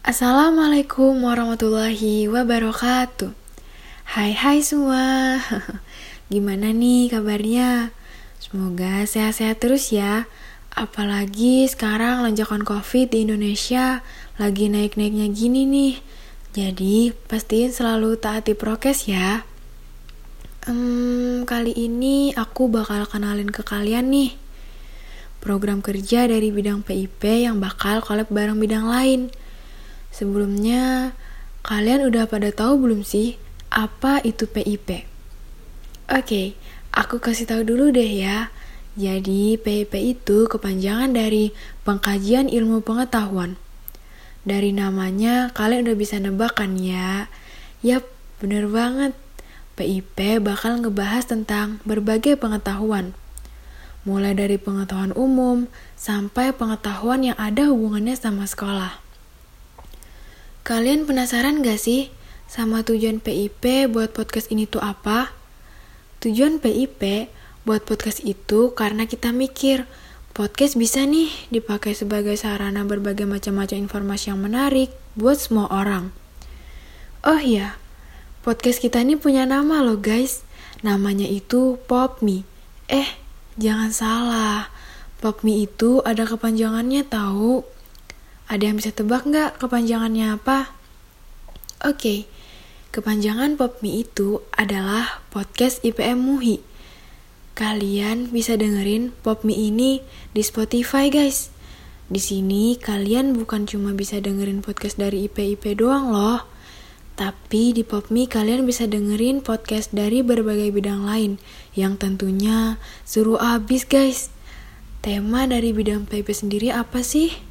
Assalamualaikum warahmatullahi wabarakatuh. Hai hai semua. Gimana nih kabarnya? Semoga sehat-sehat terus ya. Apalagi sekarang lonjakan COVID di Indonesia lagi naik-naiknya gini nih. Jadi pastiin selalu taati prokes ya. Hmm, kali ini aku bakal kenalin ke kalian nih program kerja dari bidang PIP yang bakal collab bareng bidang lain. Sebelumnya, kalian udah pada tahu belum sih apa itu PIP? Oke, aku kasih tahu dulu deh ya. Jadi, PIP itu kepanjangan dari Pengkajian Ilmu Pengetahuan. Dari namanya, kalian udah bisa nebak kan ya? Yap, bener banget. PIP bakal ngebahas tentang berbagai pengetahuan. Mulai dari pengetahuan umum sampai pengetahuan yang ada hubungannya sama sekolah. Kalian penasaran gak sih sama tujuan PIP buat podcast ini tuh apa? Tujuan PIP buat podcast itu karena kita mikir podcast bisa nih dipakai sebagai sarana berbagai macam-macam informasi yang menarik buat semua orang. Oh iya, podcast kita ini punya nama loh guys. Namanya itu PopMe. Eh, jangan salah. PopMe itu ada kepanjangannya tahu. Ada yang bisa tebak nggak kepanjangannya apa? Oke, kepanjangan PopMi itu adalah podcast IPM MUHI. Kalian bisa dengerin PopMi ini di Spotify guys. Di sini kalian bukan cuma bisa dengerin podcast dari IP-IP doang loh. Tapi di PopMi kalian bisa dengerin podcast dari berbagai bidang lain yang tentunya seru abis guys. Tema dari bidang PIP sendiri apa sih?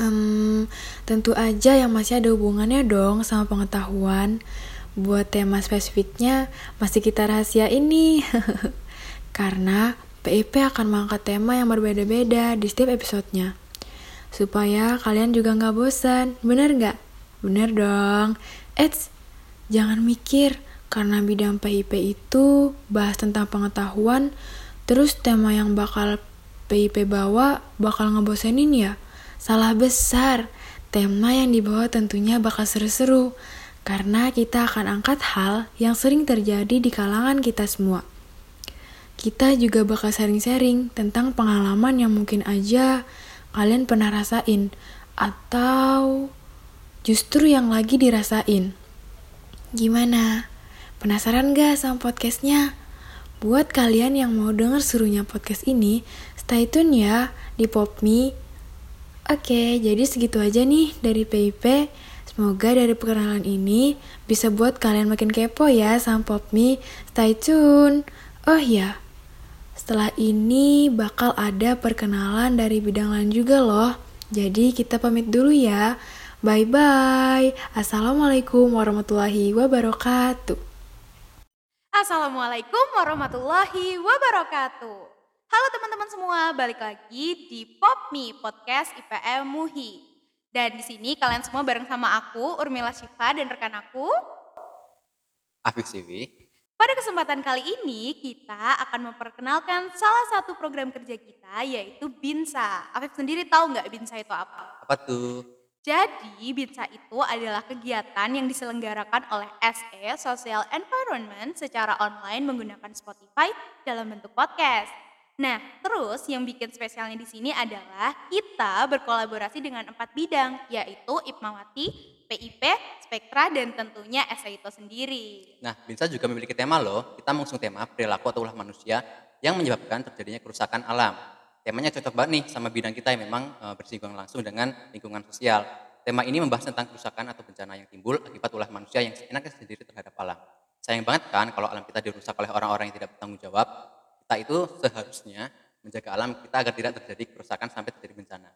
Um, tentu aja yang masih ada hubungannya dong sama pengetahuan. Buat tema spesifiknya masih kita rahasia ini. Karena PIP akan mengangkat tema yang berbeda-beda di setiap episodenya. Supaya kalian juga nggak bosan, bener nggak? Bener dong. Eits, jangan mikir karena bidang PIP itu bahas tentang pengetahuan, terus tema yang bakal PIP bawa bakal ngebosenin ya. Salah besar. Tema yang dibawa tentunya bakal seru-seru karena kita akan angkat hal yang sering terjadi di kalangan kita semua. Kita juga bakal sharing-sharing tentang pengalaman yang mungkin aja kalian pernah rasain atau justru yang lagi dirasain. Gimana? Penasaran gak sama podcastnya? Buat kalian yang mau denger serunya podcast ini, stay tune ya di PopMe Oke, jadi segitu aja nih dari PIP. Semoga dari perkenalan ini bisa buat kalian makin kepo ya sama Popmi. Stay tune. Oh iya, setelah ini bakal ada perkenalan dari bidang lain juga loh. Jadi kita pamit dulu ya. Bye-bye. Assalamualaikum warahmatullahi wabarakatuh. Assalamualaikum warahmatullahi wabarakatuh. Halo teman-teman semua, balik lagi di Pop Me Podcast IPM Muhi. Dan di sini kalian semua bareng sama aku, Urmila Syifa dan rekan aku Afik Siwi. Pada kesempatan kali ini kita akan memperkenalkan salah satu program kerja kita yaitu BINSA. Afif sendiri tahu nggak BINSA itu apa? Apa tuh? Jadi BINSA itu adalah kegiatan yang diselenggarakan oleh SE Social Environment secara online menggunakan Spotify dalam bentuk podcast. Nah, terus yang bikin spesialnya di sini adalah kita berkolaborasi dengan empat bidang, yaitu Ipmawati, PIP, Spektra, dan tentunya SE itu sendiri. Nah, BINSA juga memiliki tema loh. Kita mengusung tema perilaku atau ulah manusia yang menyebabkan terjadinya kerusakan alam. Temanya cocok banget nih sama bidang kita yang memang e, bersinggungan langsung dengan lingkungan sosial. Tema ini membahas tentang kerusakan atau bencana yang timbul akibat ulah manusia yang seenaknya sendiri terhadap alam. Sayang banget kan kalau alam kita dirusak oleh orang-orang yang tidak bertanggung jawab kita itu seharusnya menjaga alam kita agar tidak terjadi kerusakan sampai terjadi bencana.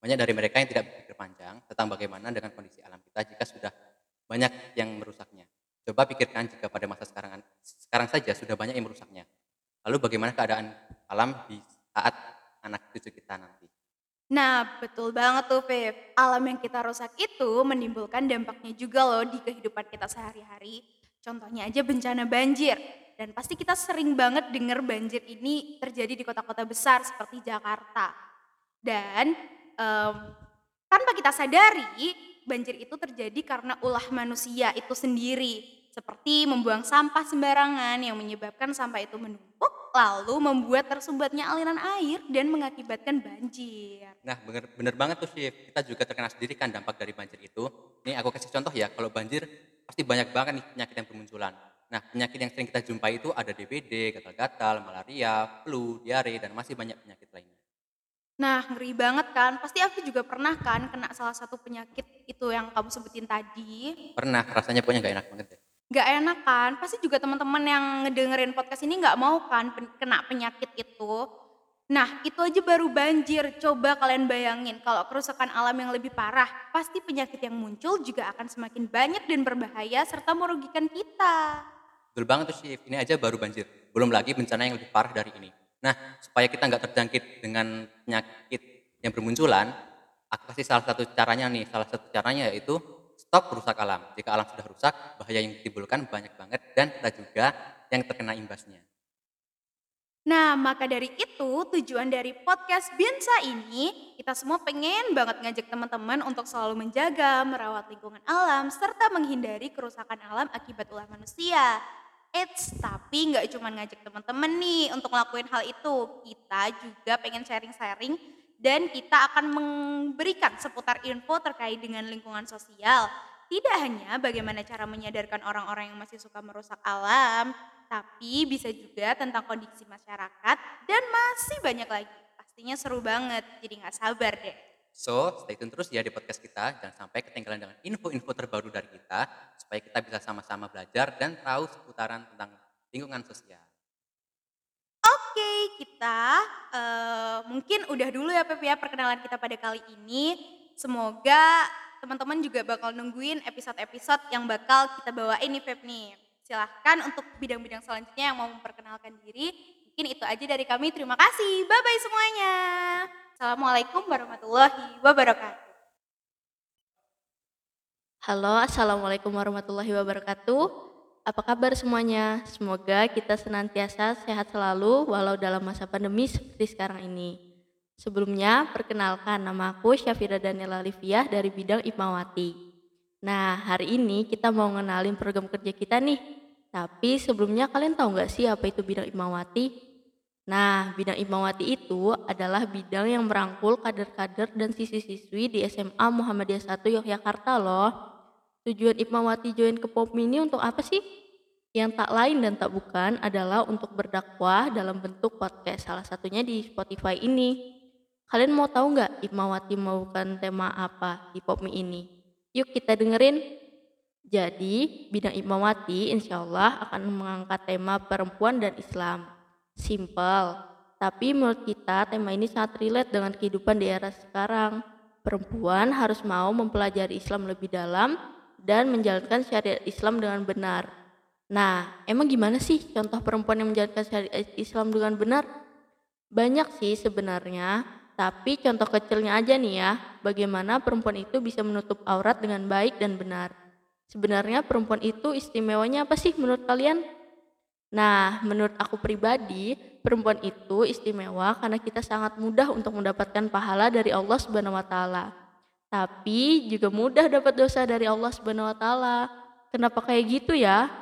Banyak dari mereka yang tidak berpikir panjang tentang bagaimana dengan kondisi alam kita jika sudah banyak yang merusaknya. Coba pikirkan jika pada masa sekarang, sekarang saja sudah banyak yang merusaknya. Lalu bagaimana keadaan alam di saat anak cucu kita nanti? Nah, betul banget tuh, Viv. Alam yang kita rusak itu menimbulkan dampaknya juga loh di kehidupan kita sehari-hari. Contohnya aja bencana banjir. Dan pasti kita sering banget dengar banjir ini terjadi di kota-kota besar seperti Jakarta. Dan um, Tanpa kita sadari, banjir itu terjadi karena ulah manusia itu sendiri, seperti membuang sampah sembarangan yang menyebabkan sampah itu menumpuk, lalu membuat tersumbatnya aliran air dan mengakibatkan banjir. Nah, bener, bener banget tuh Syif. Kita juga terkena sendiri kan dampak dari banjir itu. Nih aku kasih contoh ya, kalau banjir pasti banyak banget nih penyakit yang bermunculan. Nah, penyakit yang sering kita jumpai itu ada DBD, gatal-gatal, malaria, flu, diare, dan masih banyak penyakit lainnya. Nah, ngeri banget kan? Pasti aku juga pernah kan kena salah satu penyakit itu yang kamu sebutin tadi. Pernah, rasanya pokoknya gak enak banget deh. Gak enak kan? Pasti juga teman-teman yang ngedengerin podcast ini gak mau kan pen- kena penyakit itu. Nah, itu aja baru banjir. Coba kalian bayangin kalau kerusakan alam yang lebih parah, pasti penyakit yang muncul juga akan semakin banyak dan berbahaya serta merugikan kita. Betul banget tuh Syif, ini aja baru banjir. Belum lagi bencana yang lebih parah dari ini. Nah, supaya kita nggak terjangkit dengan penyakit yang bermunculan, aku kasih salah satu caranya nih. Salah satu caranya yaitu stop rusak alam. Jika alam sudah rusak, bahaya yang ditimbulkan banyak banget dan kita juga yang terkena imbasnya. Nah, maka dari itu tujuan dari podcast Binsa ini, kita semua pengen banget ngajak teman-teman untuk selalu menjaga, merawat lingkungan alam, serta menghindari kerusakan alam akibat ulah manusia. Eits, tapi nggak cuma ngajak teman-teman nih untuk ngelakuin hal itu. Kita juga pengen sharing-sharing dan kita akan memberikan seputar info terkait dengan lingkungan sosial. Tidak hanya bagaimana cara menyadarkan orang-orang yang masih suka merusak alam, tapi bisa juga tentang kondisi masyarakat dan masih banyak lagi. Pastinya seru banget, jadi nggak sabar deh. So, stay tune terus ya di podcast kita. Jangan sampai ketinggalan dengan info-info terbaru dari kita, supaya kita bisa sama-sama belajar dan tahu seputaran tentang lingkungan sosial. Oke, kita eh, mungkin udah dulu ya Pep ya perkenalan kita pada kali ini. Semoga teman-teman juga bakal nungguin episode-episode yang bakal kita bawain nih Pep nih. Silahkan untuk bidang-bidang selanjutnya yang mau memperkenalkan diri. Mungkin itu aja dari kami. Terima kasih. Bye-bye semuanya. Assalamualaikum warahmatullahi wabarakatuh. Halo, Assalamualaikum warahmatullahi wabarakatuh. Apa kabar semuanya? Semoga kita senantiasa sehat selalu walau dalam masa pandemi seperti sekarang ini. Sebelumnya, perkenalkan nama aku Syafira Daniela Liviah dari bidang Ipmawati. Nah, hari ini kita mau ngenalin program kerja kita nih. Tapi sebelumnya kalian tahu nggak sih apa itu bidang Ipmawati? Nah, bidang Ipmawati itu adalah bidang yang merangkul kader-kader dan siswi-siswi di SMA Muhammadiyah 1 Yogyakarta loh. Tujuan Ipmawati join ke POPMI ini untuk apa sih? Yang tak lain dan tak bukan adalah untuk berdakwah dalam bentuk podcast, salah satunya di Spotify ini. Kalian mau tahu nggak Ipmawati melakukan tema apa di POPMI ini? Yuk kita dengerin. Jadi, bidang Ipmawati insya Allah akan mengangkat tema perempuan dan Islam. Simple, tapi menurut kita tema ini sangat relate dengan kehidupan di era sekarang. Perempuan harus mau mempelajari Islam lebih dalam dan menjalankan syariat Islam dengan benar. Nah, emang gimana sih contoh perempuan yang menjalankan syariat Islam dengan benar? Banyak sih sebenarnya, tapi contoh kecilnya aja nih ya, bagaimana perempuan itu bisa menutup aurat dengan baik dan benar. Sebenarnya perempuan itu istimewanya apa sih menurut kalian? Nah, menurut aku pribadi, perempuan itu istimewa karena kita sangat mudah untuk mendapatkan pahala dari Allah Subhanahu wa taala. Tapi juga mudah dapat dosa dari Allah Subhanahu wa taala. Kenapa kayak gitu ya?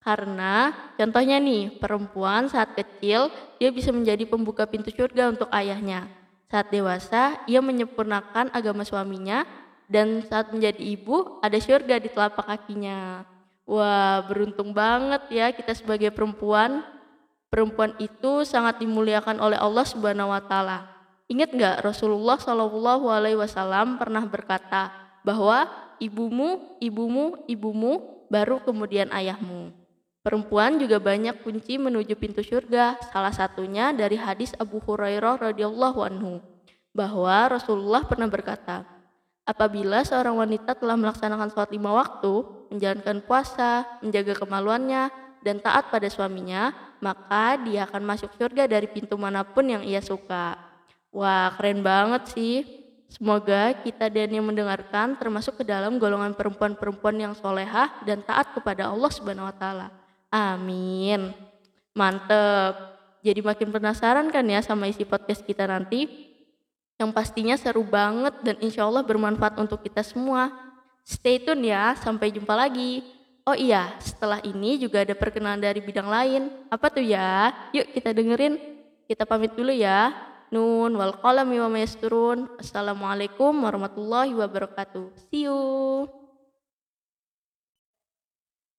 Karena contohnya nih, perempuan saat kecil dia bisa menjadi pembuka pintu surga untuk ayahnya. Saat dewasa, ia menyempurnakan agama suaminya dan saat menjadi ibu ada surga di telapak kakinya. Wah, beruntung banget ya kita sebagai perempuan. Perempuan itu sangat dimuliakan oleh Allah Subhanahu wa taala. Ingat nggak Rasulullah Shallallahu alaihi wasallam pernah berkata bahwa ibumu, ibumu, ibumu baru kemudian ayahmu. Perempuan juga banyak kunci menuju pintu surga. Salah satunya dari hadis Abu Hurairah radhiyallahu anhu bahwa Rasulullah pernah berkata, Apabila seorang wanita telah melaksanakan sholat lima waktu, menjalankan puasa, menjaga kemaluannya, dan taat pada suaminya, maka dia akan masuk surga dari pintu mana pun yang ia suka. Wah, keren banget sih. Semoga kita dan yang mendengarkan termasuk ke dalam golongan perempuan-perempuan yang solehah dan taat kepada Allah Subhanahu wa. Amin. Mantep. Jadi makin penasaran kan ya sama isi podcast kita nanti? yang pastinya seru banget dan insya Allah bermanfaat untuk kita semua. Stay tune ya, sampai jumpa lagi. Oh iya, setelah ini juga ada perkenalan dari bidang lain. Apa tuh ya? Yuk kita dengerin. Kita pamit dulu ya. Nun wal qalami wa turun. Assalamualaikum warahmatullahi wabarakatuh. See you.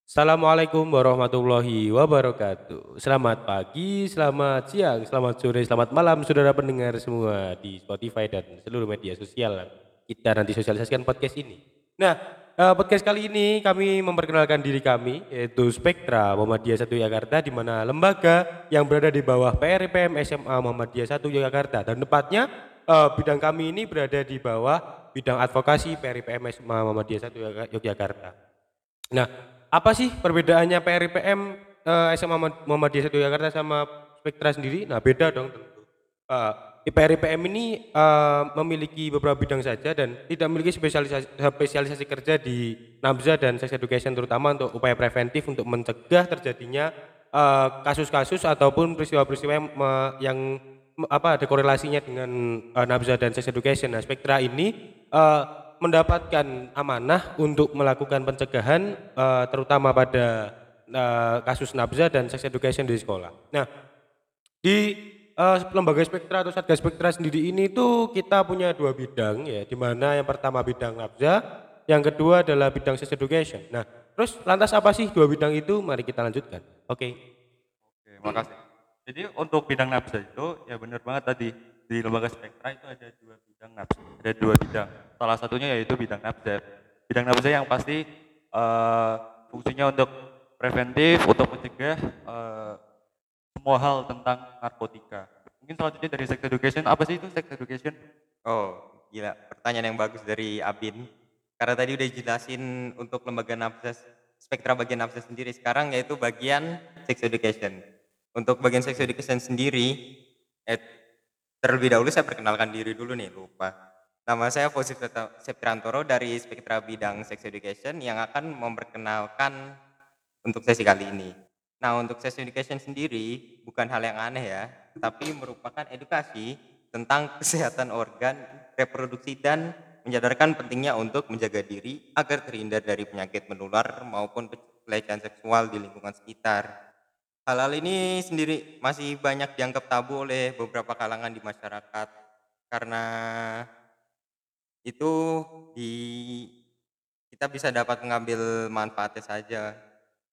Assalamualaikum warahmatullahi wabarakatuh. Selamat pagi, selamat siang, selamat sore, selamat malam saudara pendengar semua di Spotify dan seluruh media sosial kita nanti sosialisasikan podcast ini. Nah, eh, podcast kali ini kami memperkenalkan diri kami yaitu Spektra Muhammadiyah 1 Jakarta di mana lembaga yang berada di bawah PRPM SMA Muhammadiyah 1 Jakarta dan tepatnya eh, bidang kami ini berada di bawah bidang advokasi PRPM SMA Muhammadiyah 1 Yogyakarta. Nah, apa sih perbedaannya PRIPM uh, SMA Muhammadiyah 1 Jakarta sama Spektra sendiri? Nah, beda dong tentu. Uh, eh, PRIPM ini uh, memiliki beberapa bidang saja dan tidak memiliki spesialisasi, spesialisasi kerja di NABZA dan sex education terutama untuk upaya preventif untuk mencegah terjadinya kasus-kasus uh, ataupun peristiwa-peristiwa yang, yang apa ada korelasinya dengan uh, NABZA dan sex education. Nah, Spektra ini uh, mendapatkan amanah untuk melakukan pencegahan uh, terutama pada uh, kasus nabza dan sex education di sekolah. Nah, di uh, lembaga spektra atau satgas spektra sendiri ini tuh kita punya dua bidang ya, di mana yang pertama bidang nabza, yang kedua adalah bidang sex education. Nah, terus lantas apa sih dua bidang itu? Mari kita lanjutkan. Oke. Okay. Oke, makasih. Jadi untuk bidang nabza itu ya benar banget tadi di lembaga spektra itu ada dua bidang nabza, ada dua bidang. Salah satunya yaitu bidang nabza. Bidang nabza yang pasti uh, fungsinya untuk preventif, untuk mencegah uh, semua hal tentang narkotika. Mungkin selanjutnya dari sex education, apa sih itu sex education? Oh, gila, pertanyaan yang bagus dari Abin. Karena tadi udah jelasin untuk lembaga nabza, spektra bagian nabza sendiri, sekarang yaitu bagian sex education. Untuk bagian sex education sendiri, eh, Terlebih dahulu saya perkenalkan diri dulu nih, lupa. Nama saya Fauzi Septrantoro dari Spektra Bidang Sex Education yang akan memperkenalkan untuk sesi kali ini. Nah, untuk sex education sendiri bukan hal yang aneh ya, tapi merupakan edukasi tentang kesehatan organ, reproduksi dan menyadarkan pentingnya untuk menjaga diri agar terhindar dari penyakit menular maupun pelecehan seksual di lingkungan sekitar. Hal-hal ini sendiri masih banyak dianggap tabu oleh beberapa kalangan di masyarakat karena itu di kita bisa dapat mengambil manfaatnya saja.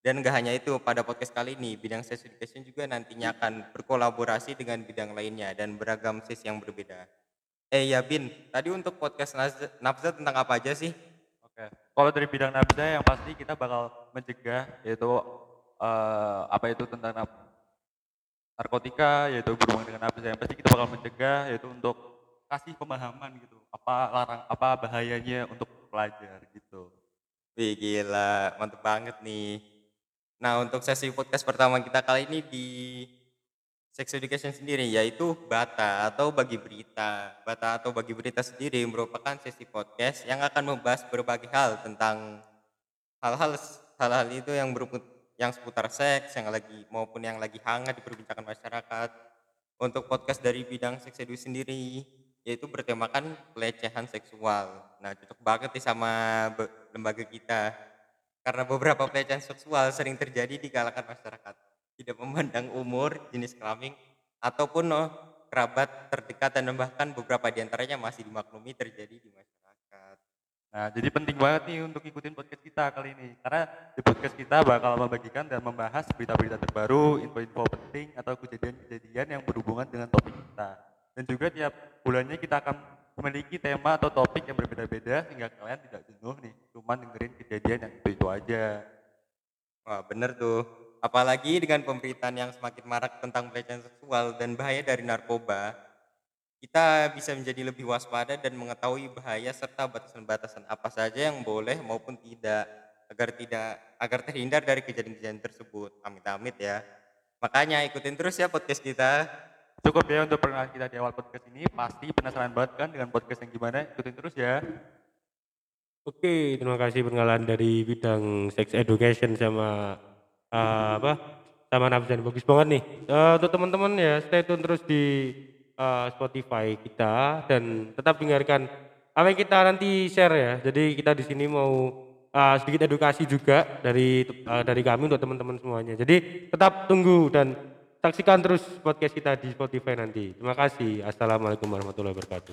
Dan enggak hanya itu, pada podcast kali ini bidang sex education juga nantinya akan berkolaborasi dengan bidang lainnya dan beragam sesi yang berbeda. Eh ya Bin, tadi untuk podcast Nafza tentang apa aja sih? Oke, kalau dari bidang Nafza yang pasti kita bakal mencegah yaitu uh, apa itu tentang narkotika yaitu berhubungan dengan apa yang pasti kita bakal mencegah yaitu untuk kasih pemahaman gitu apa larang apa bahayanya untuk pelajar gitu. Wih gila mantep banget nih. Nah untuk sesi podcast pertama kita kali ini di Sex Education sendiri yaitu Bata atau Bagi Berita. Bata atau Bagi Berita sendiri merupakan sesi podcast yang akan membahas berbagai hal tentang hal-hal hal-hal itu yang berhubungan yang seputar seks yang lagi maupun yang lagi hangat diperbincangkan masyarakat. Untuk podcast dari bidang seks edu sendiri yaitu bertemakan pelecehan seksual. Nah, cocok banget nih sama lembaga kita. Karena beberapa pelecehan seksual sering terjadi di kalangan masyarakat. Tidak memandang umur, jenis kelamin, ataupun oh, kerabat terdekat dan bahkan beberapa di antaranya masih dimaklumi terjadi di masyarakat. Nah, jadi penting banget nih untuk ikutin podcast kita kali ini. Karena di podcast kita bakal membagikan dan membahas berita-berita terbaru, info-info penting atau kejadian-kejadian yang berhubungan dengan topik kita. Dan juga tiap bulannya kita akan memiliki tema atau topik yang berbeda-beda sehingga kalian tidak jenuh nih, cuma dengerin kejadian yang itu-itu aja. Wah, bener tuh. Apalagi dengan pemberitaan yang semakin marak tentang pelecehan seksual dan bahaya dari narkoba, kita bisa menjadi lebih waspada dan mengetahui bahaya serta batasan-batasan apa saja yang boleh maupun tidak agar tidak agar terhindar dari kejadian-kejadian tersebut. Amit-amit ya. Makanya ikutin terus ya podcast kita. Cukup ya untuk perkenalan kita di awal podcast ini. Pasti penasaran banget kan dengan podcast yang gimana? Ikutin terus ya. Oke, terima kasih perkenalan dari bidang sex education sama uh, apa? Sama Nafsan bagus banget nih. Uh, untuk teman-teman ya, stay tune terus di uh, Spotify kita dan tetap dengarkan apa yang kita nanti share ya. Jadi kita di sini mau uh, sedikit edukasi juga dari uh, dari kami untuk teman-teman semuanya. Jadi tetap tunggu dan Saksikan terus podcast kita di Spotify nanti. Terima kasih. Assalamualaikum warahmatullahi wabarakatuh.